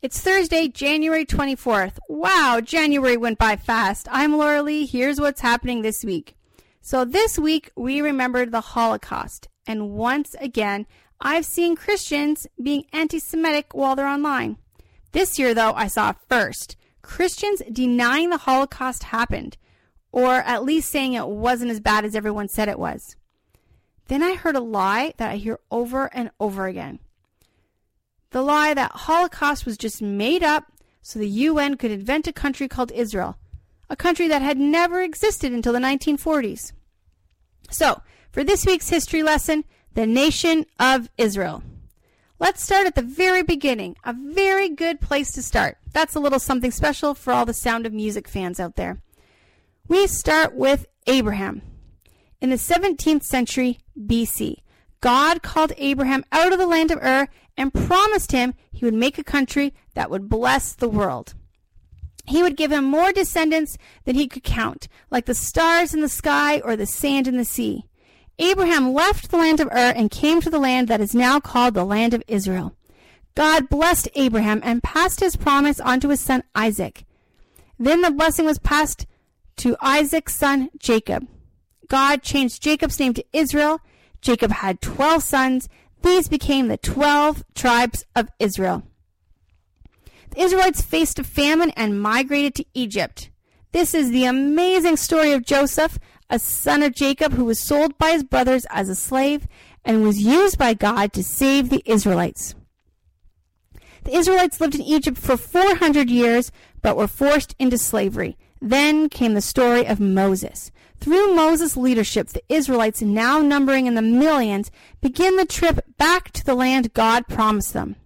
It's Thursday, January 24th. Wow, January went by fast. I'm Laura Lee. Here's what's happening this week. So, this week we remembered the Holocaust. And once again, I've seen Christians being anti Semitic while they're online. This year, though, I saw first Christians denying the Holocaust happened, or at least saying it wasn't as bad as everyone said it was. Then I heard a lie that I hear over and over again. The lie that Holocaust was just made up so the UN could invent a country called Israel, a country that had never existed until the 1940s. So, for this week's history lesson, the nation of Israel. Let's start at the very beginning, a very good place to start. That's a little something special for all the sound of music fans out there. We start with Abraham. In the 17th century BC, God called Abraham out of the land of Ur and promised him he would make a country that would bless the world. He would give him more descendants than he could count, like the stars in the sky or the sand in the sea. Abraham left the land of Ur and came to the land that is now called the land of Israel. God blessed Abraham and passed his promise on to his son Isaac. Then the blessing was passed to Isaac's son Jacob. God changed Jacob's name to Israel. Jacob had 12 sons. These became the 12 tribes of Israel. The Israelites faced a famine and migrated to Egypt. This is the amazing story of Joseph, a son of Jacob who was sold by his brothers as a slave and was used by God to save the Israelites. The Israelites lived in Egypt for 400 years but were forced into slavery. Then came the story of Moses. Through Moses' leadership, the Israelites, now numbering in the millions, begin the trip back to the land God promised them.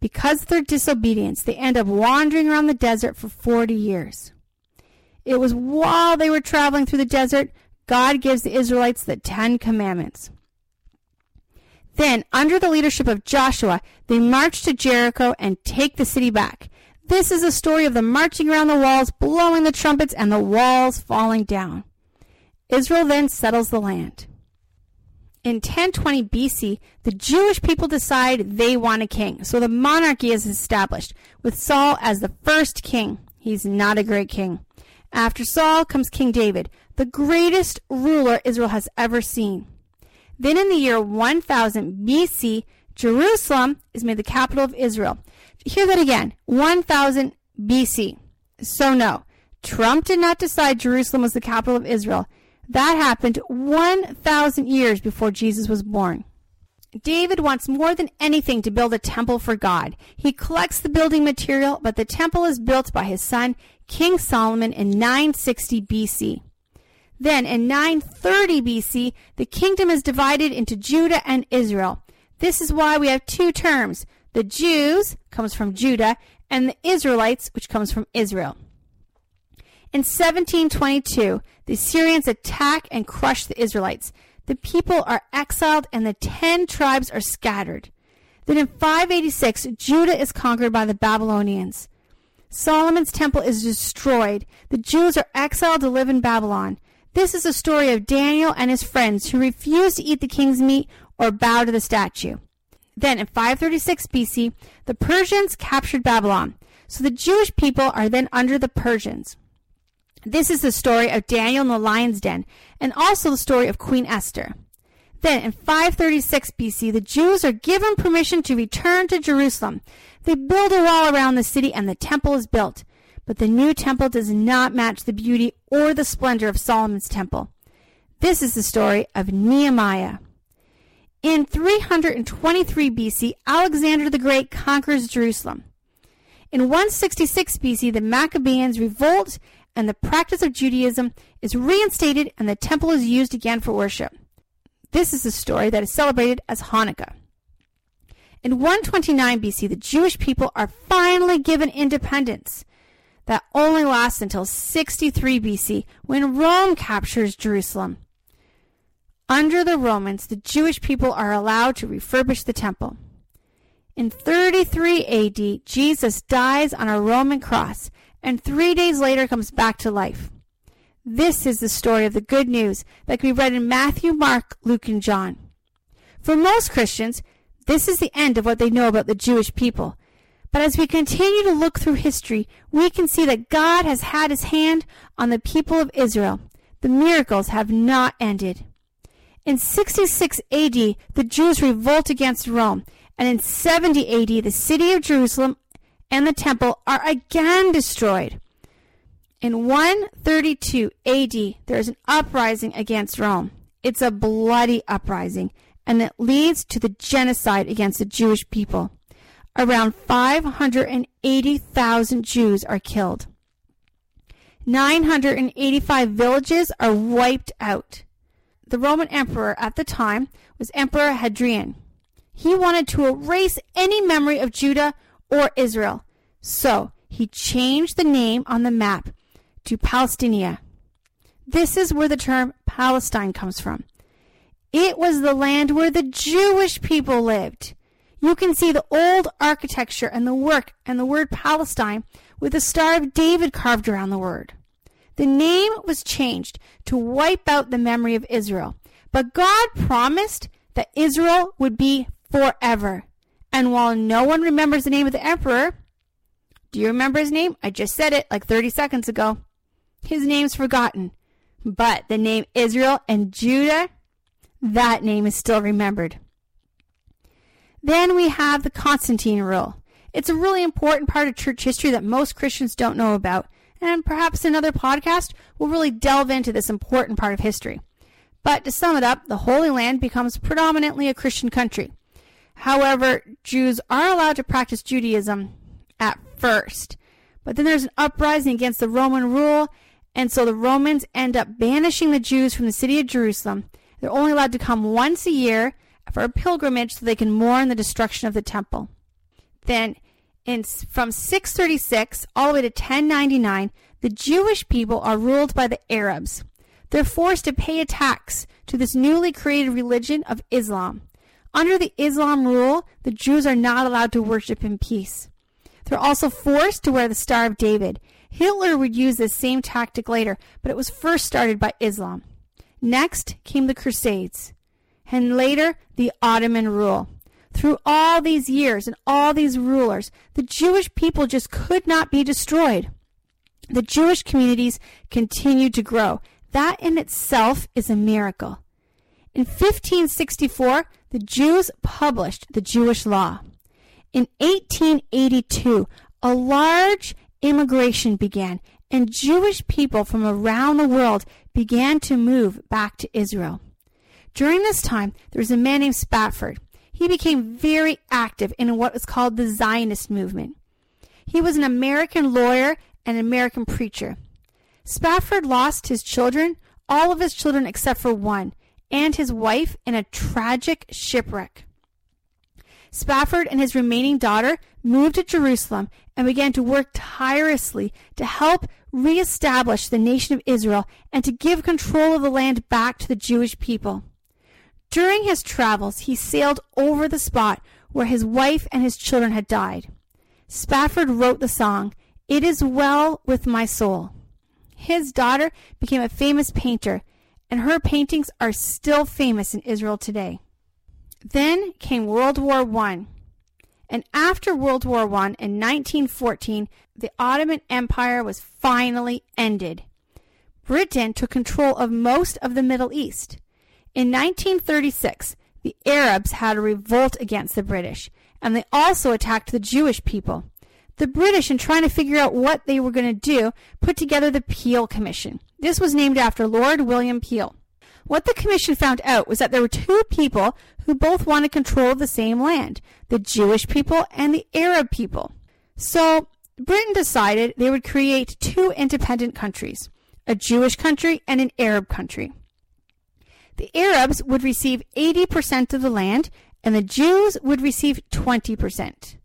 Because of their disobedience, they end up wandering around the desert for 40 years. It was while they were traveling through the desert, God gives the Israelites the Ten Commandments. Then, under the leadership of Joshua, they march to Jericho and take the city back. This is a story of the marching around the walls, blowing the trumpets, and the walls falling down. Israel then settles the land. In 1020 BC, the Jewish people decide they want a king, so the monarchy is established, with Saul as the first king. He's not a great king. After Saul comes King David, the greatest ruler Israel has ever seen. Then in the year 1000 BC, Jerusalem is made the capital of Israel. Hear that again 1000 BC. So, no, Trump did not decide Jerusalem was the capital of Israel. That happened 1,000 years before Jesus was born. David wants more than anything to build a temple for God. He collects the building material, but the temple is built by his son, King Solomon, in 960 BC. Then, in 930 BC, the kingdom is divided into Judah and Israel. This is why we have two terms. The Jews comes from Judah, and the Israelites, which comes from Israel. In 1722, the Assyrians attack and crush the Israelites. The people are exiled and the ten tribes are scattered. Then in 586, Judah is conquered by the Babylonians. Solomon's temple is destroyed. The Jews are exiled to live in Babylon. This is a story of Daniel and his friends who refused to eat the king's meat or bow to the statue. Then in 536 BC, the Persians captured Babylon. So the Jewish people are then under the Persians. This is the story of Daniel in the lion's den, and also the story of Queen Esther. Then, in 536 BC, the Jews are given permission to return to Jerusalem. They build a wall around the city, and the temple is built. But the new temple does not match the beauty or the splendor of Solomon's temple. This is the story of Nehemiah. In 323 BC, Alexander the Great conquers Jerusalem. In 166 BC, the Maccabees revolt and the practice of Judaism is reinstated and the temple is used again for worship. This is the story that is celebrated as Hanukkah. In 129 BC, the Jewish people are finally given independence. That only lasts until 63 BC when Rome captures Jerusalem. Under the Romans, the Jewish people are allowed to refurbish the temple. In 33 AD, Jesus dies on a Roman cross and three days later comes back to life. This is the story of the good news that can be read in Matthew, Mark, Luke, and John. For most Christians, this is the end of what they know about the Jewish people. But as we continue to look through history, we can see that God has had his hand on the people of Israel. The miracles have not ended. In 66 AD, the Jews revolt against Rome, and in 70 AD, the city of Jerusalem and the temple are again destroyed. In 132 AD, there is an uprising against Rome. It's a bloody uprising, and it leads to the genocide against the Jewish people. Around 580,000 Jews are killed. 985 villages are wiped out. The Roman emperor at the time was Emperor Hadrian. He wanted to erase any memory of Judah or Israel, so he changed the name on the map to Palestinia. This is where the term Palestine comes from. It was the land where the Jewish people lived. You can see the old architecture and the work and the word Palestine with the Star of David carved around the word. The name was changed to wipe out the memory of Israel. But God promised that Israel would be forever. And while no one remembers the name of the emperor, do you remember his name? I just said it like 30 seconds ago. His name's forgotten. But the name Israel and Judah, that name is still remembered. Then we have the Constantine rule. It's a really important part of church history that most Christians don't know about, and perhaps another podcast will really delve into this important part of history. But to sum it up, the Holy Land becomes predominantly a Christian country. However, Jews are allowed to practice Judaism at first. But then there's an uprising against the Roman rule, and so the Romans end up banishing the Jews from the city of Jerusalem. They're only allowed to come once a year for a pilgrimage so they can mourn the destruction of the temple. Then, in, from 636 all the way to 1099, the Jewish people are ruled by the Arabs. They're forced to pay a tax to this newly created religion of Islam. Under the Islam rule, the Jews are not allowed to worship in peace. They're also forced to wear the Star of David. Hitler would use this same tactic later, but it was first started by Islam. Next came the Crusades and later the Ottoman rule. Through all these years and all these rulers, the Jewish people just could not be destroyed. The Jewish communities continued to grow. That in itself is a miracle. In 1564, the Jews published the Jewish law. In 1882, a large immigration began, and Jewish people from around the world began to move back to Israel. During this time, there was a man named Spafford. He became very active in what was called the Zionist movement. He was an American lawyer and an American preacher. Spafford lost his children, all of his children except for one, and his wife in a tragic shipwreck. Spafford and his remaining daughter moved to Jerusalem and began to work tirelessly to help reestablish the nation of Israel and to give control of the land back to the Jewish people. During his travels, he sailed over the spot where his wife and his children had died. Spafford wrote the song, It Is Well With My Soul. His daughter became a famous painter, and her paintings are still famous in Israel today. Then came World War I. And after World War I in 1914, the Ottoman Empire was finally ended. Britain took control of most of the Middle East. In 1936, the Arabs had a revolt against the British, and they also attacked the Jewish people. The British, in trying to figure out what they were going to do, put together the Peel Commission. This was named after Lord William Peel. What the commission found out was that there were two people who both wanted control of the same land the Jewish people and the Arab people. So, Britain decided they would create two independent countries a Jewish country and an Arab country. The Arabs would receive 80% of the land, and the Jews would receive 20%.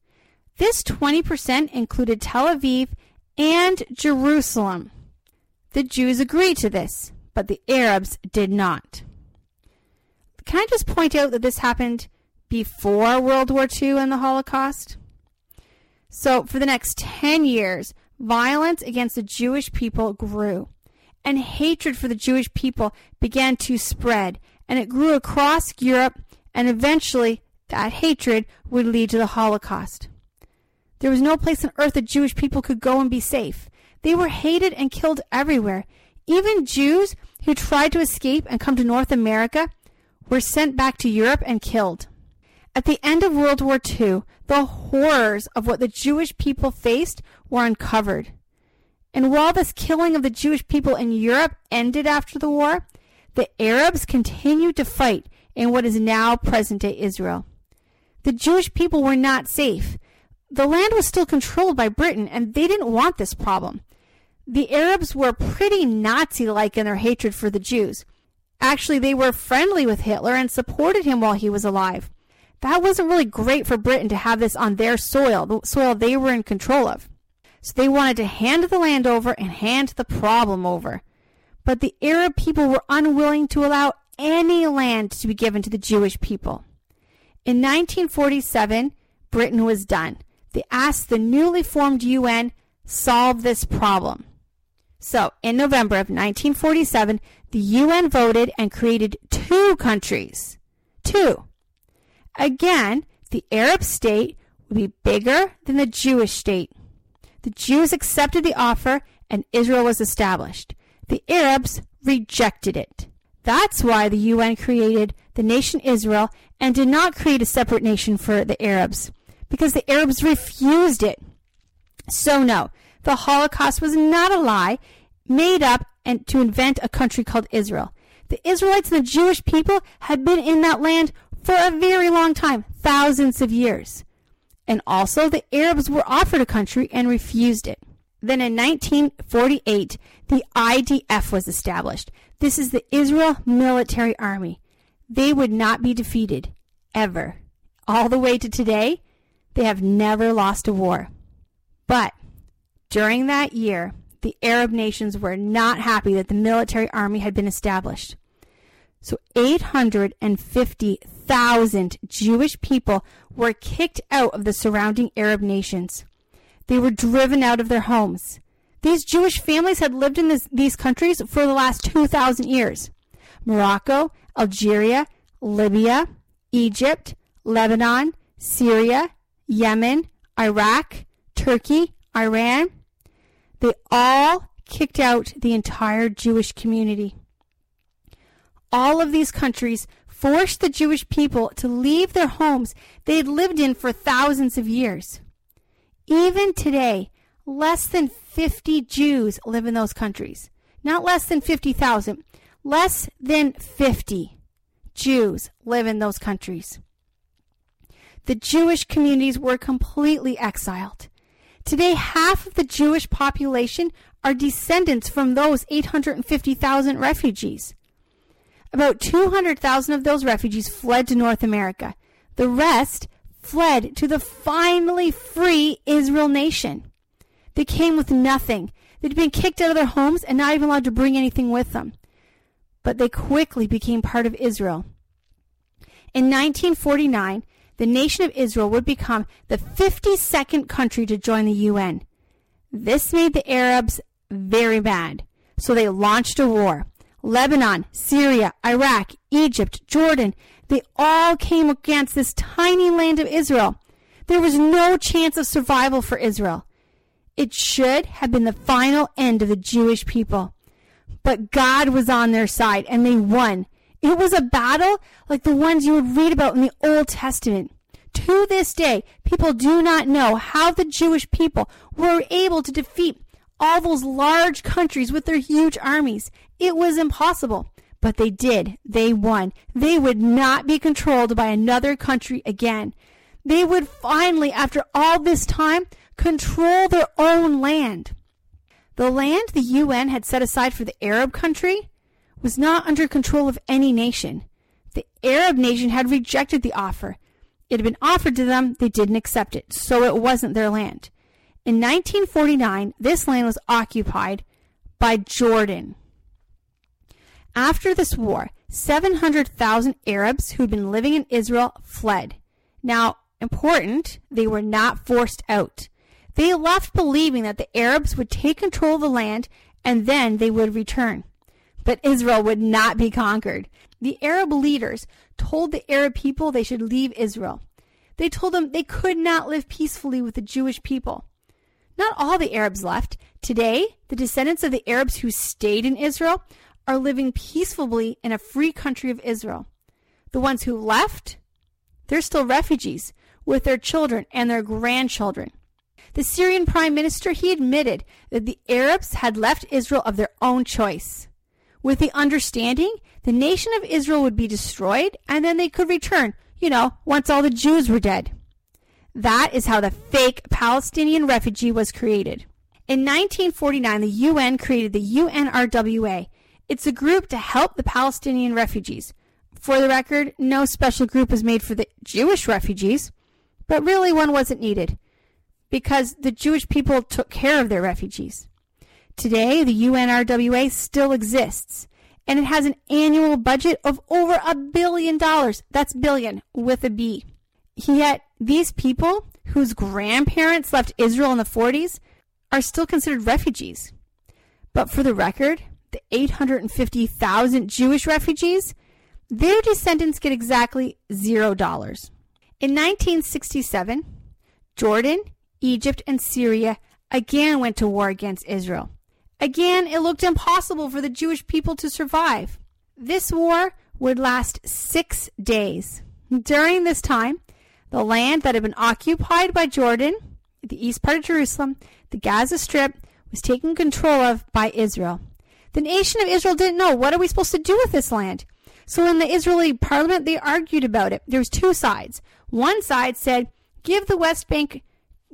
This 20% included Tel Aviv and Jerusalem. The Jews agreed to this, but the Arabs did not. Can I just point out that this happened before World War II and the Holocaust? So, for the next 10 years, violence against the Jewish people grew and hatred for the Jewish people began to spread, and it grew across Europe, and eventually that hatred would lead to the Holocaust. There was no place on earth the Jewish people could go and be safe. They were hated and killed everywhere. Even Jews who tried to escape and come to North America were sent back to Europe and killed. At the end of World War II, the horrors of what the Jewish people faced were uncovered. And while this killing of the Jewish people in Europe ended after the war, the Arabs continued to fight in what is now present day Israel. The Jewish people were not safe. The land was still controlled by Britain, and they didn't want this problem. The Arabs were pretty Nazi like in their hatred for the Jews. Actually, they were friendly with Hitler and supported him while he was alive. That wasn't really great for Britain to have this on their soil, the soil they were in control of. So they wanted to hand the land over and hand the problem over. But the Arab people were unwilling to allow any land to be given to the Jewish people. In 1947, Britain was done. They asked the newly formed UN solve this problem. So, in November of 1947, the UN voted and created two countries. Two. Again, the Arab state would be bigger than the Jewish state. The Jews accepted the offer and Israel was established. The Arabs rejected it. That's why the UN created the nation Israel and did not create a separate nation for the Arabs, because the Arabs refused it. So, no, the Holocaust was not a lie made up and to invent a country called Israel. The Israelites and the Jewish people had been in that land for a very long time, thousands of years. And also, the Arabs were offered a country and refused it. Then in 1948, the IDF was established. This is the Israel Military Army. They would not be defeated, ever. All the way to today, they have never lost a war. But during that year, the Arab nations were not happy that the military army had been established. So 850,000 Jewish people were kicked out of the surrounding Arab nations. They were driven out of their homes. These Jewish families had lived in this, these countries for the last 2,000 years. Morocco, Algeria, Libya, Egypt, Lebanon, Syria, Yemen, Iraq, Turkey, Iran. They all kicked out the entire Jewish community all of these countries forced the Jewish people to leave their homes they had lived in for thousands of years. Even today, less than 50 Jews live in those countries. Not less than 50,000, less than 50 Jews live in those countries. The Jewish communities were completely exiled. Today, half of the Jewish population are descendants from those 850,000 refugees. About 200,000 of those refugees fled to North America. The rest fled to the finally free Israel nation. They came with nothing. They'd been kicked out of their homes and not even allowed to bring anything with them. But they quickly became part of Israel. In 1949, the nation of Israel would become the 52nd country to join the UN. This made the Arabs very mad, so they launched a war. Lebanon, Syria, Iraq, Egypt, Jordan, they all came against this tiny land of Israel. There was no chance of survival for Israel. It should have been the final end of the Jewish people. But God was on their side and they won. It was a battle like the ones you would read about in the Old Testament. To this day, people do not know how the Jewish people were able to defeat all those large countries with their huge armies. It was impossible. But they did. They won. They would not be controlled by another country again. They would finally, after all this time, control their own land. The land the UN had set aside for the Arab country was not under control of any nation. The Arab nation had rejected the offer. It had been offered to them, they didn't accept it, so it wasn't their land. In 1949, this land was occupied by Jordan. After this war, 700,000 Arabs who'd been living in Israel fled. Now, important, they were not forced out. They left believing that the Arabs would take control of the land and then they would return. But Israel would not be conquered. The Arab leaders told the Arab people they should leave Israel. They told them they could not live peacefully with the Jewish people. Not all the Arabs left. Today, the descendants of the Arabs who stayed in Israel are living peacefully in a free country of Israel. The ones who left, they're still refugees with their children and their grandchildren. The Syrian prime minister, he admitted that the Arabs had left Israel of their own choice, with the understanding the nation of Israel would be destroyed and then they could return, you know, once all the Jews were dead. That is how the fake Palestinian refugee was created. In 1949, the UN created the UNRWA. It's a group to help the Palestinian refugees. For the record, no special group was made for the Jewish refugees, but really one wasn't needed because the Jewish people took care of their refugees. Today, the UNRWA still exists and it has an annual budget of over a billion dollars. That's billion with a B. Yet these people whose grandparents left Israel in the 40s are still considered refugees. But for the record, the 850,000 Jewish refugees, their descendants get exactly zero dollars. In 1967, Jordan, Egypt, and Syria again went to war against Israel. Again, it looked impossible for the Jewish people to survive. This war would last six days. During this time, the land that had been occupied by Jordan, the east part of Jerusalem, the Gaza Strip, was taken control of by Israel. The nation of Israel didn't know what are we supposed to do with this land. So in the Israeli parliament, they argued about it. There was two sides. One side said, give the West Bank,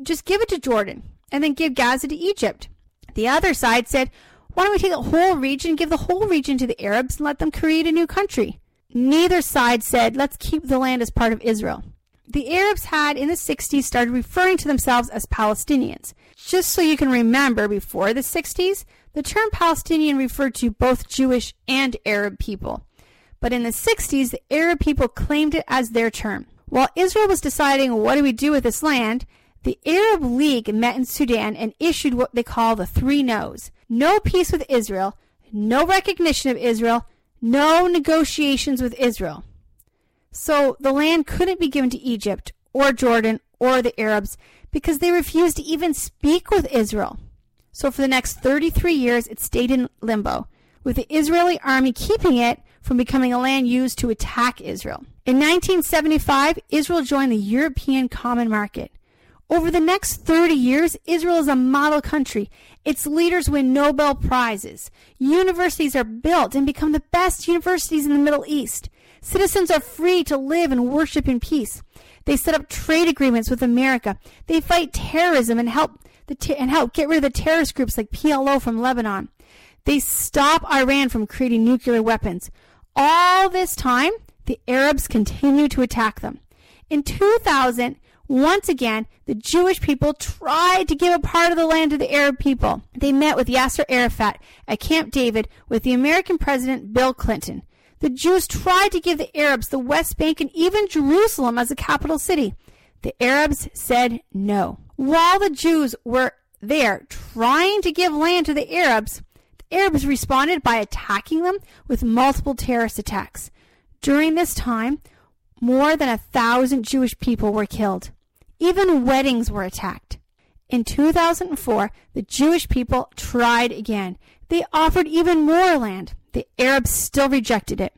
just give it to Jordan, and then give Gaza to Egypt. The other side said, why don't we take the whole region, give the whole region to the Arabs, and let them create a new country? Neither side said, let's keep the land as part of Israel. The Arabs had, in the 60s, started referring to themselves as Palestinians. Just so you can remember, before the 60s, the term Palestinian referred to both Jewish and Arab people. But in the 60s, the Arab people claimed it as their term. While Israel was deciding what do we do with this land, the Arab League met in Sudan and issued what they call the three no's. No peace with Israel, no recognition of Israel, no negotiations with Israel. So the land couldn't be given to Egypt or Jordan or the Arabs because they refused to even speak with Israel. So for the next 33 years, it stayed in limbo, with the Israeli army keeping it from becoming a land used to attack Israel. In 1975, Israel joined the European Common Market. Over the next 30 years, Israel is a model country. Its leaders win Nobel Prizes. Universities are built and become the best universities in the Middle East. Citizens are free to live and worship in peace. They set up trade agreements with America. They fight terrorism and help the and help get rid of the terrorist groups like PLO from Lebanon. They stop Iran from creating nuclear weapons. All this time, the Arabs continue to attack them. In 2000, once again, the Jewish people tried to give a part of the land to the Arab people. They met with Yasser Arafat at Camp David with the American President Bill Clinton. The Jews tried to give the Arabs the West Bank and even Jerusalem as a capital city. The Arabs said no. While the Jews were there trying to give land to the Arabs, the Arabs responded by attacking them with multiple terrorist attacks. During this time, more than a thousand Jewish people were killed. Even weddings were attacked. In 2004, the Jewish people tried again. They offered even more land. The Arabs still rejected it.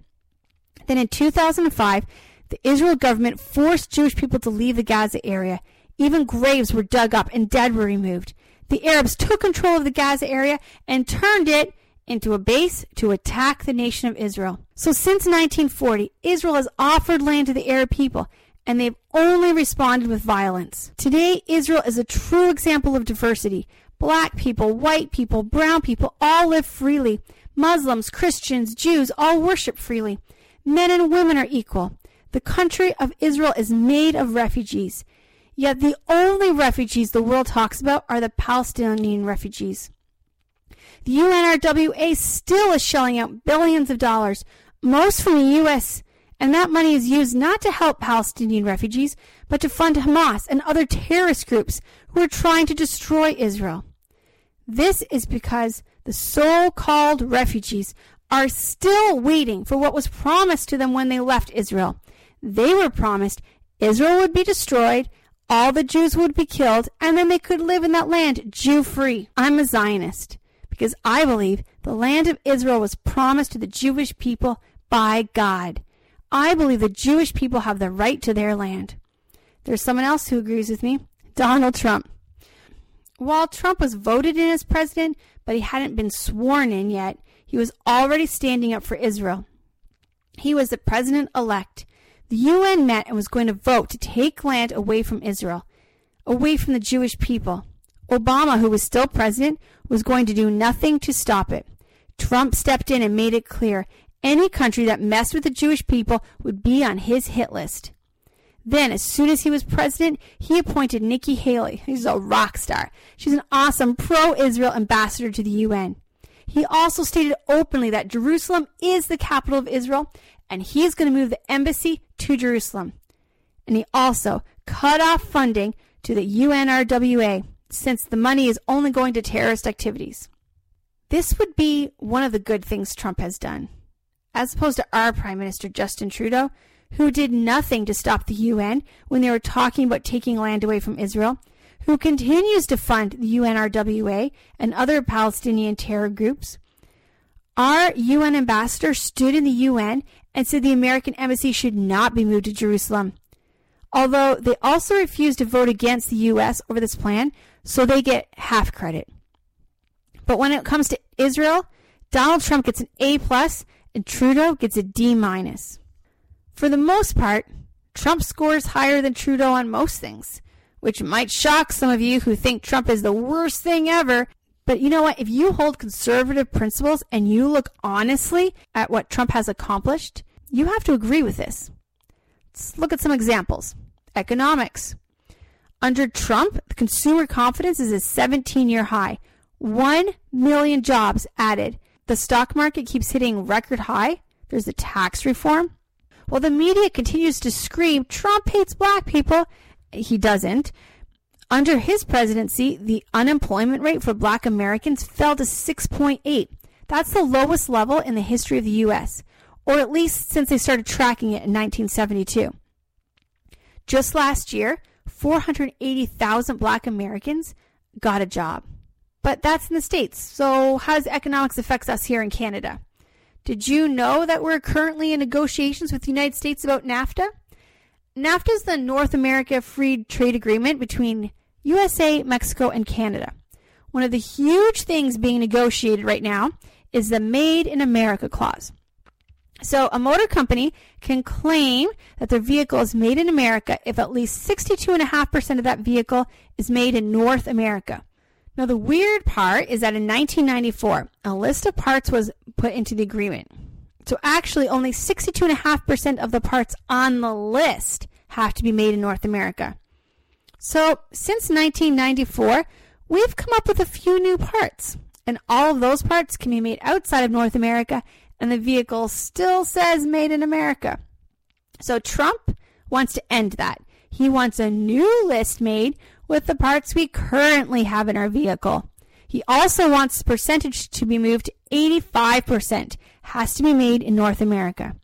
Then in 2005, the Israel government forced Jewish people to leave the Gaza area. Even graves were dug up and dead were removed. The Arabs took control of the Gaza area and turned it into a base to attack the nation of Israel. So since 1940, Israel has offered land to the Arab people and they've only responded with violence. Today, Israel is a true example of diversity. Black people, white people, brown people all live freely. Muslims, Christians, Jews all worship freely. Men and women are equal. The country of Israel is made of refugees. Yet the only refugees the world talks about are the Palestinian refugees. The UNRWA still is shelling out billions of dollars, most from the U.S., and that money is used not to help Palestinian refugees, but to fund Hamas and other terrorist groups who are trying to destroy Israel. This is because the so-called refugees are still waiting for what was promised to them when they left Israel. They were promised Israel would be destroyed, all the Jews would be killed, and then they could live in that land Jew free. I'm a Zionist because I believe the land of Israel was promised to the Jewish people by God. I believe the Jewish people have the right to their land. There's someone else who agrees with me Donald Trump. While Trump was voted in as president, but he hadn't been sworn in yet, he was already standing up for Israel. He was the president elect. The UN met and was going to vote to take land away from Israel, away from the Jewish people. Obama, who was still president, was going to do nothing to stop it. Trump stepped in and made it clear any country that messed with the Jewish people would be on his hit list. Then, as soon as he was president, he appointed Nikki Haley, who's a rock star. She's an awesome pro Israel ambassador to the UN. He also stated openly that Jerusalem is the capital of Israel and he's going to move the embassy to Jerusalem. And he also cut off funding to the UNRWA since the money is only going to terrorist activities. This would be one of the good things Trump has done, as opposed to our Prime Minister Justin Trudeau, who did nothing to stop the UN when they were talking about taking land away from Israel, who continues to fund the UNRWA and other Palestinian terror groups. Our UN ambassador stood in the UN and said the American embassy should not be moved to Jerusalem. Although they also refused to vote against the US over this plan, so they get half credit. But when it comes to Israel, Donald Trump gets an A plus and Trudeau gets a D minus. For the most part, Trump scores higher than Trudeau on most things, which might shock some of you who think Trump is the worst thing ever. But you know what? If you hold conservative principles and you look honestly at what Trump has accomplished, you have to agree with this. Let's look at some examples. Economics. Under Trump, consumer confidence is a 17 year high. 1 million jobs added. The stock market keeps hitting record high. There's the tax reform. While the media continues to scream, Trump hates black people, he doesn't. Under his presidency, the unemployment rate for black Americans fell to 6.8. That's the lowest level in the history of the U.S or at least since they started tracking it in 1972. Just last year, 480,000 black Americans got a job. But that's in the States. So, how does economics affect us here in Canada? Did you know that we're currently in negotiations with the United States about NAFTA? NAFTA is the North America Free Trade Agreement between USA, Mexico, and Canada. One of the huge things being negotiated right now is the Made in America clause. So, a motor company can claim that their vehicle is made in America if at least 62.5% of that vehicle is made in North America. Now, the weird part is that in 1994, a list of parts was put into the agreement. So, actually, only 62.5% of the parts on the list have to be made in North America. So, since 1994, we've come up with a few new parts, and all of those parts can be made outside of North America and the vehicle still says made in America. So Trump wants to end that. He wants a new list made with the parts we currently have in our vehicle. He also wants the percentage to be moved to 85%. Has to be made in North America.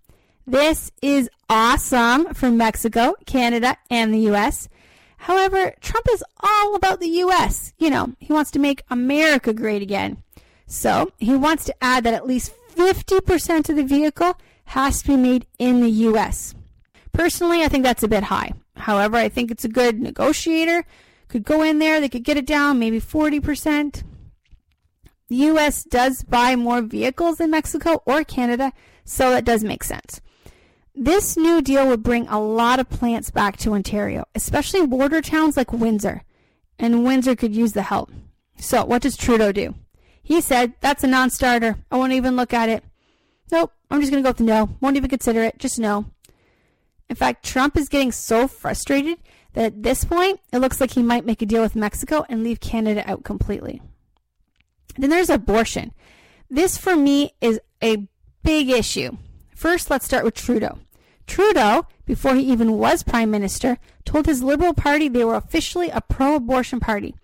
This is awesome for Mexico, Canada, and the US. However, Trump is all about the US. You know, he wants to make America great again. So he wants to add that at least 50% of the vehicle has to be made in the US. Personally, I think that's a bit high. However, I think it's a good negotiator. Could go in there, they could get it down maybe 40%. The US does buy more vehicles than Mexico or Canada, so that does make sense. This new deal would bring a lot of plants back to Ontario, especially border towns like Windsor. And Windsor could use the help. So, what does Trudeau do? He said, that's a non starter. I won't even look at it. Nope, I'm just going to go with no. Won't even consider it. Just no. In fact, Trump is getting so frustrated that at this point, it looks like he might make a deal with Mexico and leave Canada out completely. Then there's abortion. This, for me, is a big issue. First, let's start with Trudeau. Trudeau, before he even was prime minister, told his Liberal Party they were officially a pro abortion party.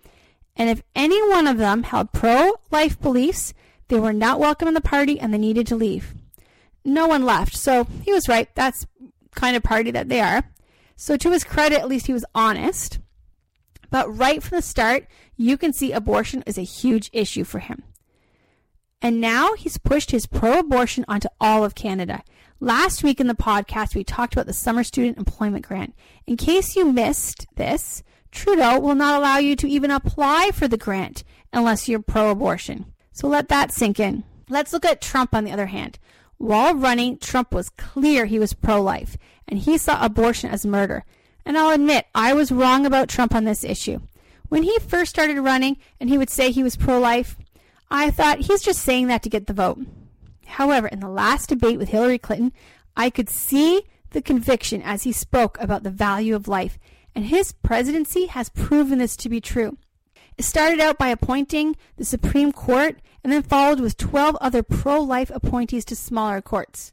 And if any one of them held pro life beliefs, they were not welcome in the party and they needed to leave. No one left, so he was right. That's kind of party that they are. So, to his credit, at least he was honest. But right from the start, you can see abortion is a huge issue for him. And now he's pushed his pro abortion onto all of Canada. Last week in the podcast, we talked about the Summer Student Employment Grant. In case you missed this, Trudeau will not allow you to even apply for the grant unless you're pro abortion. So let that sink in. Let's look at Trump on the other hand. While running, Trump was clear he was pro life and he saw abortion as murder. And I'll admit, I was wrong about Trump on this issue. When he first started running and he would say he was pro life, I thought he's just saying that to get the vote. However, in the last debate with Hillary Clinton, I could see the conviction as he spoke about the value of life, and his presidency has proven this to be true. It started out by appointing the Supreme Court and then followed with 12 other pro life appointees to smaller courts.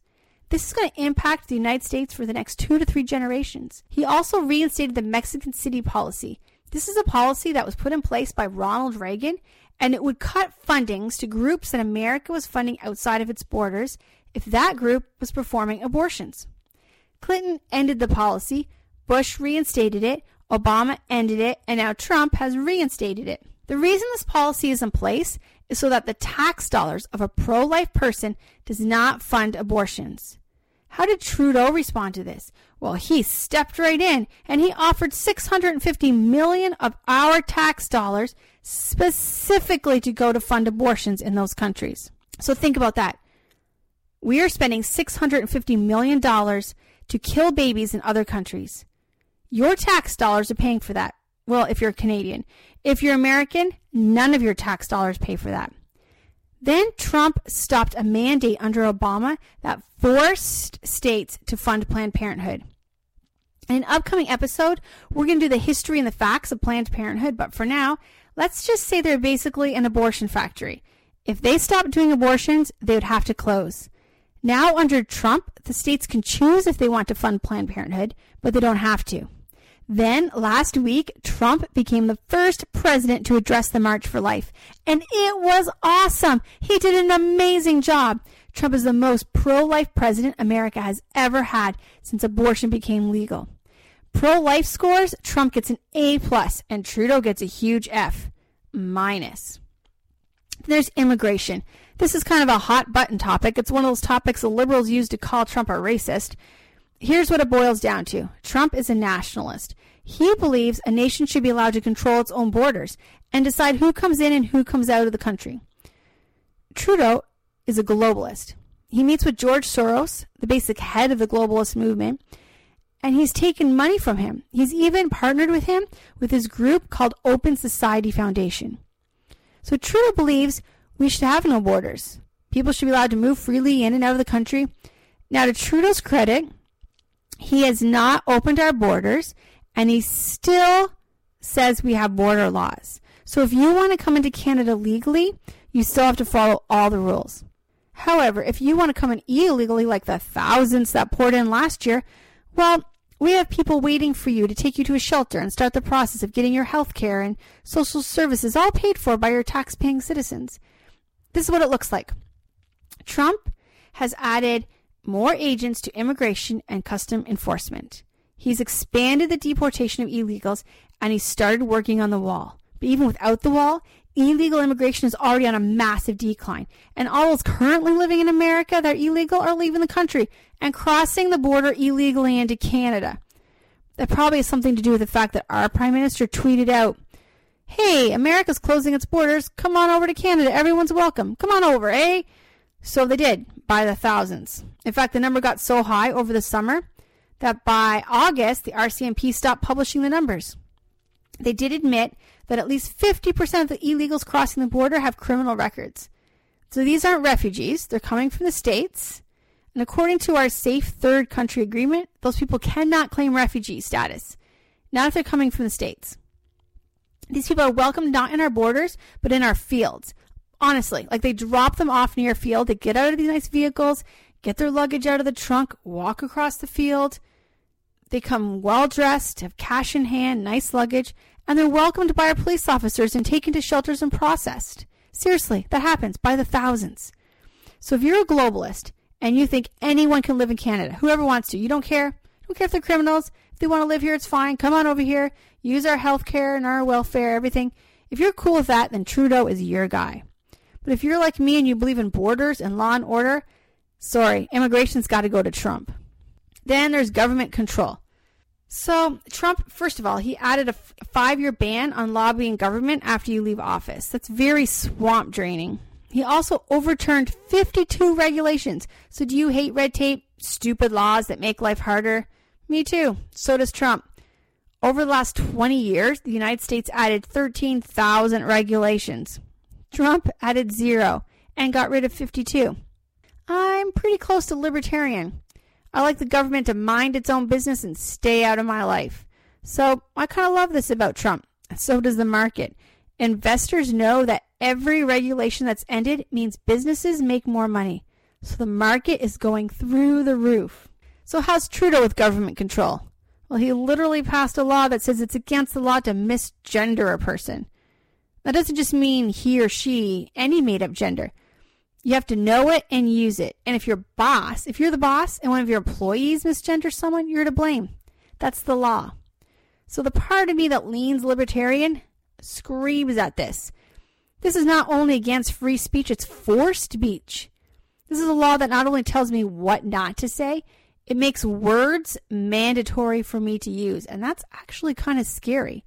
This is going to impact the United States for the next two to three generations. He also reinstated the Mexico City policy. This is a policy that was put in place by Ronald Reagan, and it would cut fundings to groups that America was funding outside of its borders if that group was performing abortions. Clinton ended the policy, Bush reinstated it, Obama ended it, and now Trump has reinstated it. The reason this policy is in place is so that the tax dollars of a pro life person does not fund abortions. How did Trudeau respond to this? Well, he stepped right in and he offered 650 million of our tax dollars specifically to go to fund abortions in those countries. So think about that. We are spending 650 million dollars to kill babies in other countries. Your tax dollars are paying for that. Well, if you're Canadian. If you're American, none of your tax dollars pay for that. Then Trump stopped a mandate under Obama that forced states to fund Planned Parenthood. In an upcoming episode, we're going to do the history and the facts of Planned Parenthood, but for now, let's just say they're basically an abortion factory. If they stopped doing abortions, they would have to close. Now, under Trump, the states can choose if they want to fund Planned Parenthood, but they don't have to. Then, last week, Trump became the first president to address the March for Life. And it was awesome. He did an amazing job. Trump is the most pro life president America has ever had since abortion became legal. Pro life scores, Trump gets an A plus and Trudeau gets a huge F minus. There's immigration. This is kind of a hot button topic. It's one of those topics the liberals use to call Trump a racist. Here's what it boils down to Trump is a nationalist. He believes a nation should be allowed to control its own borders and decide who comes in and who comes out of the country. Trudeau is a globalist. He meets with George Soros, the basic head of the globalist movement, and he's taken money from him. He's even partnered with him with his group called Open Society Foundation. So Trudeau believes we should have no borders. People should be allowed to move freely in and out of the country. Now, to Trudeau's credit, he has not opened our borders and he still says we have border laws. So if you want to come into Canada legally, you still have to follow all the rules. However, if you want to come in illegally, like the thousands that poured in last year, well, we have people waiting for you to take you to a shelter and start the process of getting your health care and social services all paid for by your tax paying citizens. This is what it looks like. Trump has added more agents to immigration and custom enforcement. He's expanded the deportation of illegals and he started working on the wall. But even without the wall, illegal immigration is already on a massive decline. And all those currently living in America that are illegal are leaving the country and crossing the border illegally into Canada. That probably has something to do with the fact that our Prime Minister tweeted out, Hey, America's closing its borders. Come on over to Canada. Everyone's welcome. Come on over, eh? So they did, by the thousands. In fact, the number got so high over the summer that by August, the RCMP stopped publishing the numbers. They did admit that at least 50% of the illegals crossing the border have criminal records. So these aren't refugees, they're coming from the States. And according to our Safe Third Country Agreement, those people cannot claim refugee status, not if they're coming from the States. These people are welcome not in our borders, but in our fields. Honestly, like they drop them off near a field, they get out of these nice vehicles, get their luggage out of the trunk, walk across the field. They come well dressed, have cash in hand, nice luggage, and they're welcomed by our police officers and taken to shelters and processed. Seriously, that happens by the thousands. So if you're a globalist and you think anyone can live in Canada, whoever wants to, you don't care. You don't care if they're criminals, If they want to live here, it's fine. Come on over here. Use our health care and our welfare, everything. If you're cool with that, then Trudeau is your guy. But if you're like me and you believe in borders and law and order, sorry, immigration's got to go to Trump. Then there's government control. So, Trump, first of all, he added a f- five year ban on lobbying government after you leave office. That's very swamp draining. He also overturned 52 regulations. So, do you hate red tape, stupid laws that make life harder? Me too. So does Trump. Over the last 20 years, the United States added 13,000 regulations. Trump added zero and got rid of 52. I'm pretty close to libertarian. I like the government to mind its own business and stay out of my life. So I kind of love this about Trump. So does the market. Investors know that every regulation that's ended means businesses make more money. So the market is going through the roof. So how's Trudeau with government control? Well, he literally passed a law that says it's against the law to misgender a person. That doesn't just mean he or she, any made up gender. You have to know it and use it. And if your boss, if you're the boss and one of your employees misgenders someone, you're to blame. That's the law. So the part of me that leans libertarian screams at this. This is not only against free speech, it's forced speech. This is a law that not only tells me what not to say, it makes words mandatory for me to use. And that's actually kind of scary.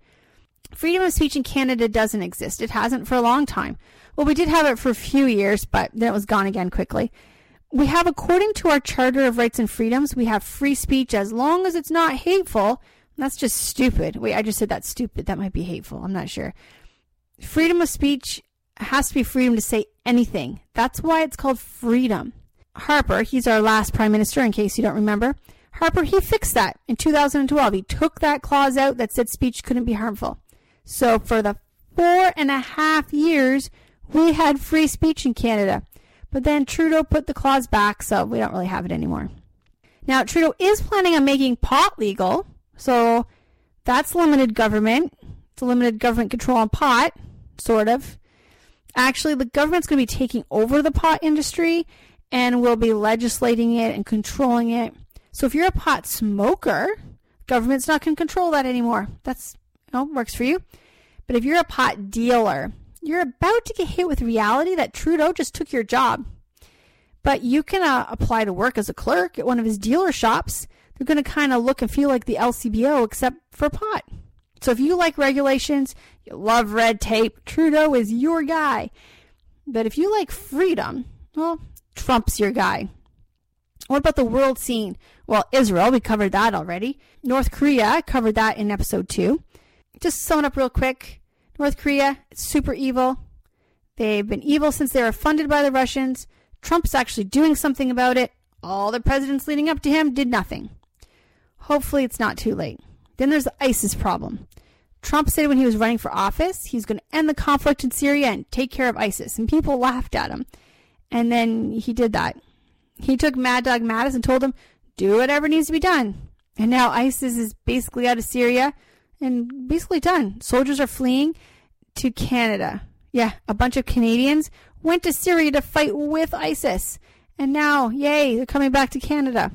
Freedom of speech in Canada doesn't exist. It hasn't for a long time. Well, we did have it for a few years, but then it was gone again quickly. We have, according to our Charter of Rights and Freedoms, we have free speech as long as it's not hateful. That's just stupid. Wait, I just said that's stupid. That might be hateful. I'm not sure. Freedom of speech has to be freedom to say anything. That's why it's called freedom. Harper, he's our last prime minister, in case you don't remember. Harper, he fixed that in 2012. He took that clause out that said speech couldn't be harmful. So for the four and a half years, we had free speech in Canada. But then Trudeau put the clause back, so we don't really have it anymore. Now, Trudeau is planning on making pot legal, so that's limited government. It's a limited government control on pot, sort of. Actually, the government's going to be taking over the pot industry and will be legislating it and controlling it. So if you're a pot smoker, government's not going to control that anymore. That's know, works for you. But if you're a pot dealer, you're about to get hit with reality that Trudeau just took your job. But you can uh, apply to work as a clerk at one of his dealer shops. They're going to kind of look and feel like the LCBO except for pot. So if you like regulations, you love red tape, Trudeau is your guy. But if you like freedom, well, Trump's your guy. What about the world scene? Well, Israel, we covered that already. North Korea, covered that in episode two. Just sum it up real quick. North Korea, it's super evil. They've been evil since they were funded by the Russians. Trump's actually doing something about it. All the presidents leading up to him did nothing. Hopefully, it's not too late. Then there's the ISIS problem. Trump said when he was running for office, he's going to end the conflict in Syria and take care of ISIS. And people laughed at him. And then he did that. He took Mad Dog Mattis and told him, do whatever needs to be done. And now ISIS is basically out of Syria and basically done. Soldiers are fleeing to Canada. Yeah, a bunch of Canadians went to Syria to fight with ISIS. And now, yay, they're coming back to Canada.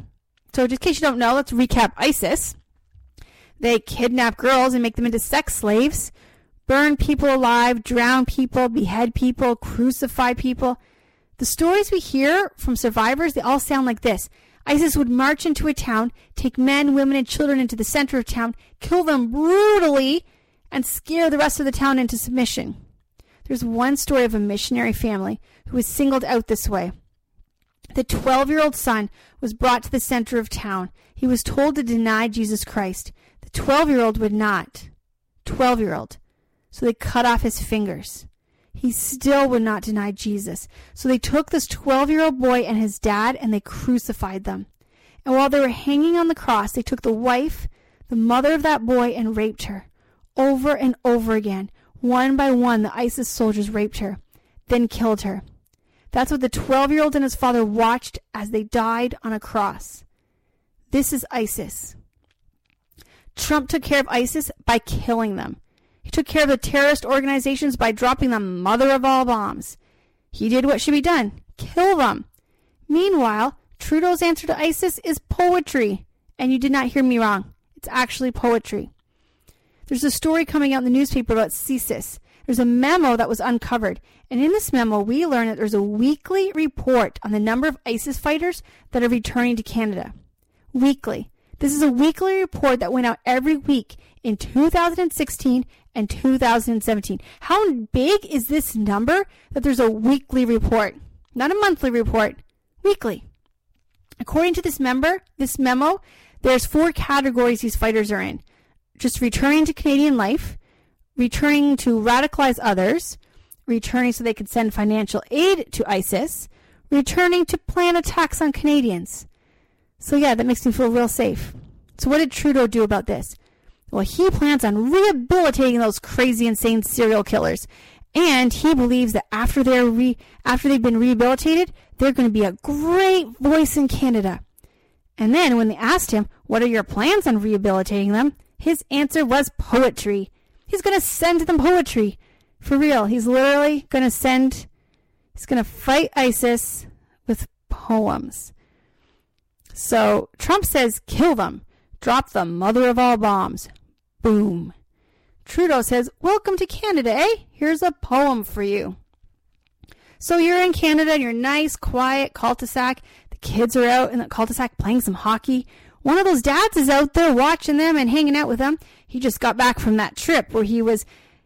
So, just in case you don't know, let's recap ISIS. They kidnap girls and make them into sex slaves, burn people alive, drown people, behead people, crucify people. The stories we hear from survivors, they all sound like this. ISIS would march into a town, take men, women, and children into the center of town, kill them brutally, and scare the rest of the town into submission. There's one story of a missionary family who was singled out this way. The 12 year old son was brought to the center of town. He was told to deny Jesus Christ. The 12 year old would not. 12 year old. So they cut off his fingers he still would not deny Jesus. So they took this 12 year old boy and his dad and they crucified them. And while they were hanging on the cross, they took the wife, the mother of that boy, and raped her. Over and over again. One by one, the ISIS soldiers raped her, then killed her. That's what the 12 year old and his father watched as they died on a cross. This is ISIS. Trump took care of ISIS by killing them. He took care of the terrorist organizations by dropping the mother of all bombs. He did what should be done kill them. Meanwhile, Trudeau's answer to ISIS is poetry. And you did not hear me wrong. It's actually poetry. There's a story coming out in the newspaper about CSIS. There's a memo that was uncovered. And in this memo, we learn that there's a weekly report on the number of ISIS fighters that are returning to Canada. Weekly. This is a weekly report that went out every week in 2016 and 2017. How big is this number that there's a weekly report? Not a monthly report, weekly. According to this member, this memo, there's four categories these fighters are in. Just returning to Canadian life, returning to radicalize others, returning so they could send financial aid to ISIS, returning to plan attacks on Canadians. So yeah, that makes me feel real safe. So what did Trudeau do about this? Well, he plans on rehabilitating those crazy, insane serial killers. And he believes that after they're re- after they've been rehabilitated, they're going to be a great voice in Canada. And then when they asked him, "What are your plans on rehabilitating them?" his answer was poetry. He's going to send them poetry. For real. He's literally going to send he's going to fight ISIS with poems. So Trump says, "Kill them. Drop the mother of all bombs." Boom. Trudeau says, Welcome to Canada, eh? Here's a poem for you. So you're in Canada, you're nice, quiet cul-de-sac. The kids are out in the cul-de-sac playing some hockey. One of those dads is out there watching them and hanging out with them. He just got back from that trip where he was,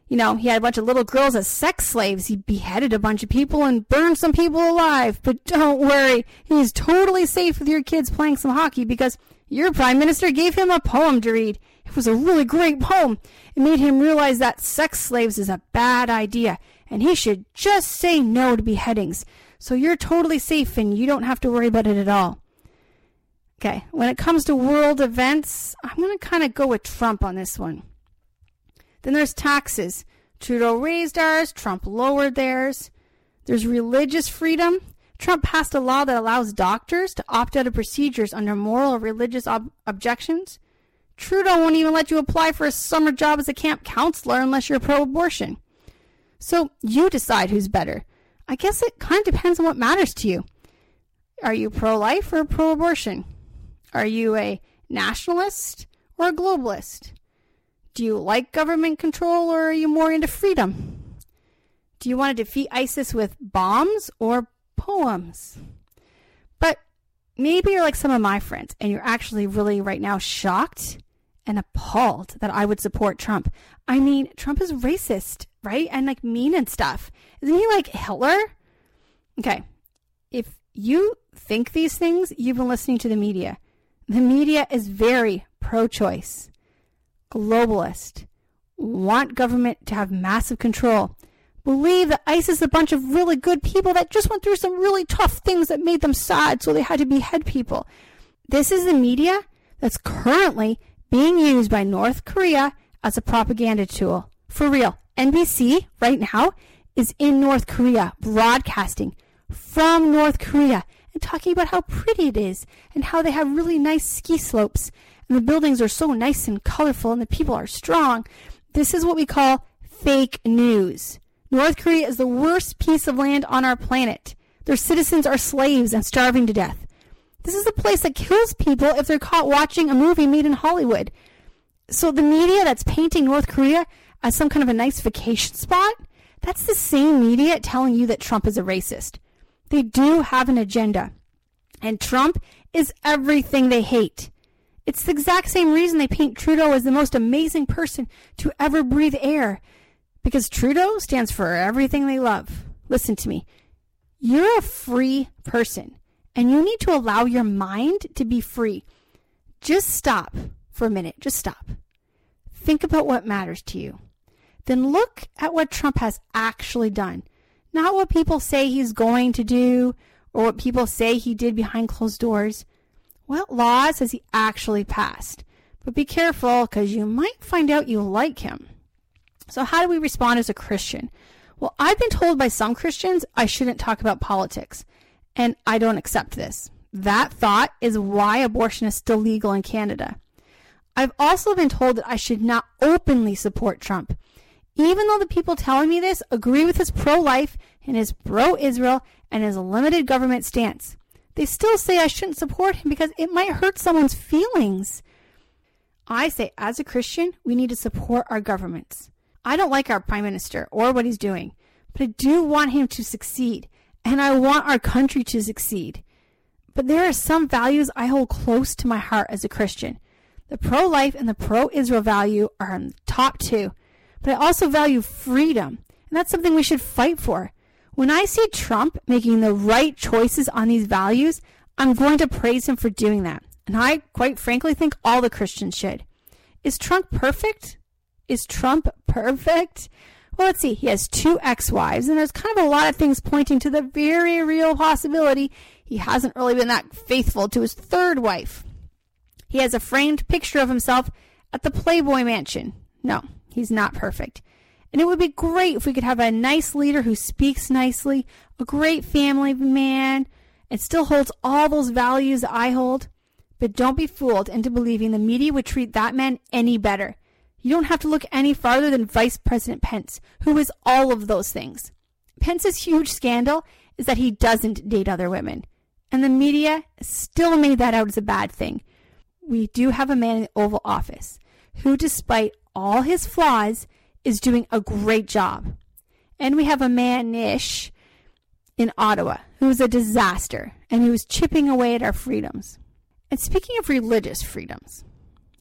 you know, he had a bunch of little girls as sex slaves. He beheaded a bunch of people and burned some people alive. But don't worry, he's totally safe with your kids playing some hockey because your prime minister gave him a poem to read. It was a really great poem. It made him realize that sex slaves is a bad idea and he should just say no to beheadings. So you're totally safe and you don't have to worry about it at all. Okay, when it comes to world events, I'm going to kind of go with Trump on this one. Then there's taxes. Trudeau raised ours, Trump lowered theirs. There's religious freedom. Trump passed a law that allows doctors to opt out of procedures under moral or religious ob- objections. Trudeau won't even let you apply for a summer job as a camp counselor unless you're pro abortion. So you decide who's better. I guess it kind of depends on what matters to you. Are you pro life or pro abortion? Are you a nationalist or a globalist? Do you like government control or are you more into freedom? Do you want to defeat ISIS with bombs or poems? But maybe you're like some of my friends and you're actually really right now shocked and appalled that I would support Trump. I mean, Trump is racist, right? And like mean and stuff. Isn't he like Hitler? Okay. If you think these things, you've been listening to the media. The media is very pro choice, globalist, want government to have massive control, believe that ISIS is a bunch of really good people that just went through some really tough things that made them sad, so they had to behead people. This is the media that's currently being used by North Korea as a propaganda tool. For real. NBC right now is in North Korea broadcasting from North Korea and talking about how pretty it is and how they have really nice ski slopes and the buildings are so nice and colorful and the people are strong. This is what we call fake news. North Korea is the worst piece of land on our planet. Their citizens are slaves and starving to death. This is a place that kills people if they're caught watching a movie made in Hollywood. So the media that's painting North Korea as some kind of a nice vacation spot, that's the same media telling you that Trump is a racist. They do have an agenda. And Trump is everything they hate. It's the exact same reason they paint Trudeau as the most amazing person to ever breathe air. Because Trudeau stands for everything they love. Listen to me. You're a free person. And you need to allow your mind to be free. Just stop for a minute. Just stop. Think about what matters to you. Then look at what Trump has actually done. Not what people say he's going to do or what people say he did behind closed doors. What laws has he actually passed? But be careful because you might find out you like him. So, how do we respond as a Christian? Well, I've been told by some Christians I shouldn't talk about politics and I don't accept this. That thought is why abortion is still legal in Canada. I've also been told that I should not openly support Trump, even though the people telling me this agree with his pro life and his pro Israel and his limited government stance. They still say I shouldn't support him because it might hurt someone's feelings. I say, as a Christian, we need to support our governments. I don't like our prime minister or what he's doing, but I do want him to succeed, and I want our country to succeed. But there are some values I hold close to my heart as a Christian. The pro life and the pro Israel value are on the top two, but I also value freedom, and that's something we should fight for. When I see Trump making the right choices on these values, I'm going to praise him for doing that. And I, quite frankly, think all the Christians should. Is Trump perfect? Is Trump perfect? Well, let's see. He has two ex wives, and there's kind of a lot of things pointing to the very real possibility he hasn't really been that faithful to his third wife. He has a framed picture of himself at the Playboy Mansion. No, he's not perfect. And it would be great if we could have a nice leader who speaks nicely, a great family man, and still holds all those values that I hold. But don't be fooled into believing the media would treat that man any better. You don't have to look any farther than Vice President Pence, who is all of those things. Pence's huge scandal is that he doesn't date other women. And the media still made that out as a bad thing. We do have a man in the Oval Office who, despite all his flaws, is doing a great job. And we have a man ish in Ottawa who is a disaster and who is chipping away at our freedoms. And speaking of religious freedoms,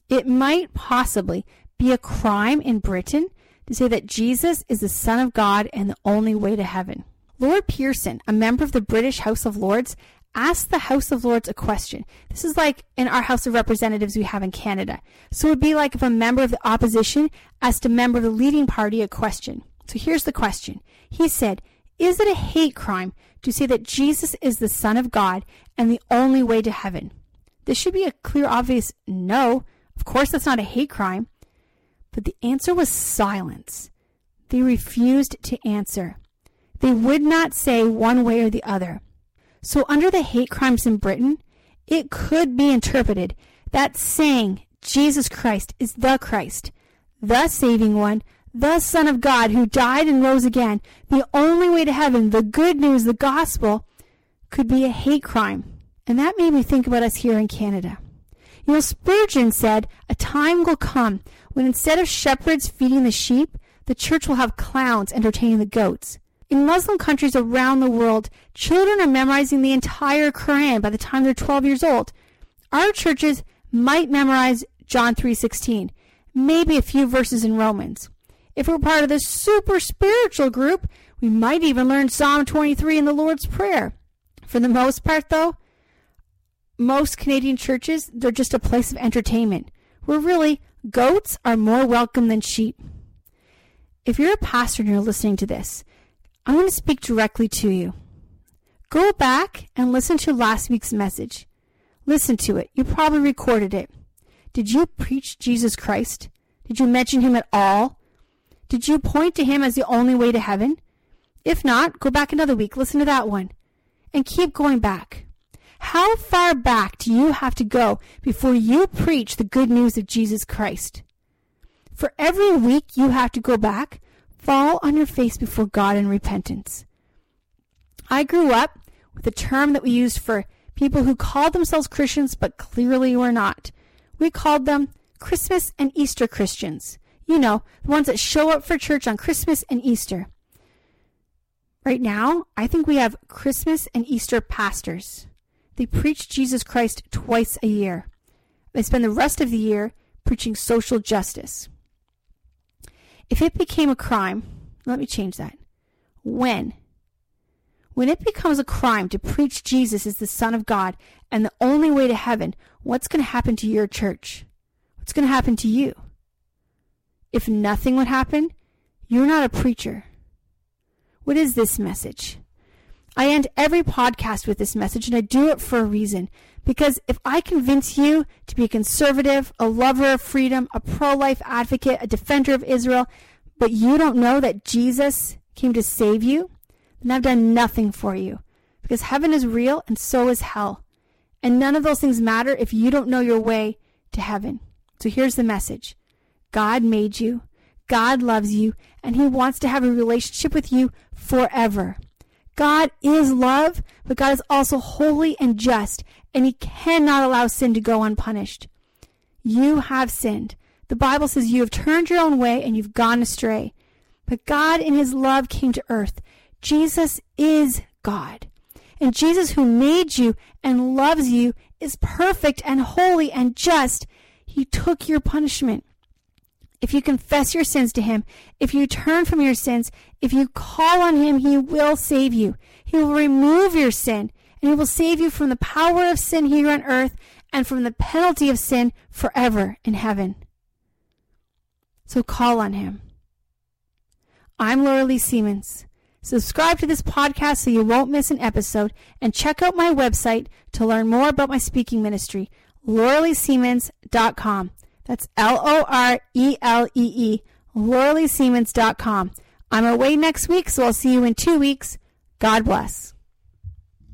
it might possibly be a crime in Britain to say that Jesus is the Son of God and the only way to heaven. Lord Pearson, a member of the British House of Lords, ask the House of Lords a question. This is like in our House of Representatives we have in Canada. So it would be like if a member of the opposition asked a member of the leading party a question. So here's the question. He said, Is it a hate crime to say that Jesus is the Son of God and the only way to heaven? This should be a clear, obvious no. Of course, that's not a hate crime. But the answer was silence. They refused to answer. They would not say one way or the other. So, under the hate crimes in Britain, it could be interpreted that saying Jesus Christ is the Christ, the saving one, the Son of God who died and rose again, the only way to heaven, the good news, the gospel, could be a hate crime. And that made me think about us here in Canada. You know, Spurgeon said, A time will come when instead of shepherds feeding the sheep, the church will have clowns entertaining the goats. In Muslim countries around the world, children are memorizing the entire Quran by the time they're 12 years old. Our churches might memorize John 3:16, maybe a few verses in Romans. If we're part of this super spiritual group, we might even learn Psalm 23 in the Lord's Prayer. For the most part though, most Canadian churches, they're just a place of entertainment, where really goats are more welcome than sheep. If you're a pastor and you're listening to this, I'm going to speak directly to you. Go back and listen to last week's message. Listen to it. You probably recorded it. Did you preach Jesus Christ? Did you mention him at all? Did you point to him as the only way to heaven? If not, go back another week, listen to that one, and keep going back. How far back do you have to go before you preach the good news of Jesus Christ? For every week you have to go back, Fall on your face before God in repentance. I grew up with a term that we used for people who called themselves Christians but clearly were not. We called them Christmas and Easter Christians. You know, the ones that show up for church on Christmas and Easter. Right now, I think we have Christmas and Easter pastors. They preach Jesus Christ twice a year. They spend the rest of the year preaching social justice. If it became a crime, let me change that. When? When it becomes a crime to preach Jesus as the Son of God and the only way to heaven, what's going to happen to your church? What's going to happen to you? If nothing would happen, you're not a preacher. What is this message? I end every podcast with this message, and I do it for a reason. Because if I convince you to be a conservative, a lover of freedom, a pro life advocate, a defender of Israel, but you don't know that Jesus came to save you, then I've done nothing for you. Because heaven is real and so is hell. And none of those things matter if you don't know your way to heaven. So here's the message God made you, God loves you, and He wants to have a relationship with you forever. God is love, but God is also holy and just, and He cannot allow sin to go unpunished. You have sinned. The Bible says you have turned your own way and you've gone astray. But God, in His love, came to earth. Jesus is God. And Jesus, who made you and loves you, is perfect and holy and just. He took your punishment. If you confess your sins to Him, if you turn from your sins, if you call on Him, He will save you. He will remove your sin, and He will save you from the power of sin here on earth and from the penalty of sin forever in heaven. So call on Him. I'm Lorelee Siemens. Subscribe to this podcast so you won't miss an episode, and check out my website to learn more about my speaking ministry, loreleesiemens.com. That's L O R E L E E, loreleesiemens.com. I'm away next week, so I'll see you in two weeks. God bless.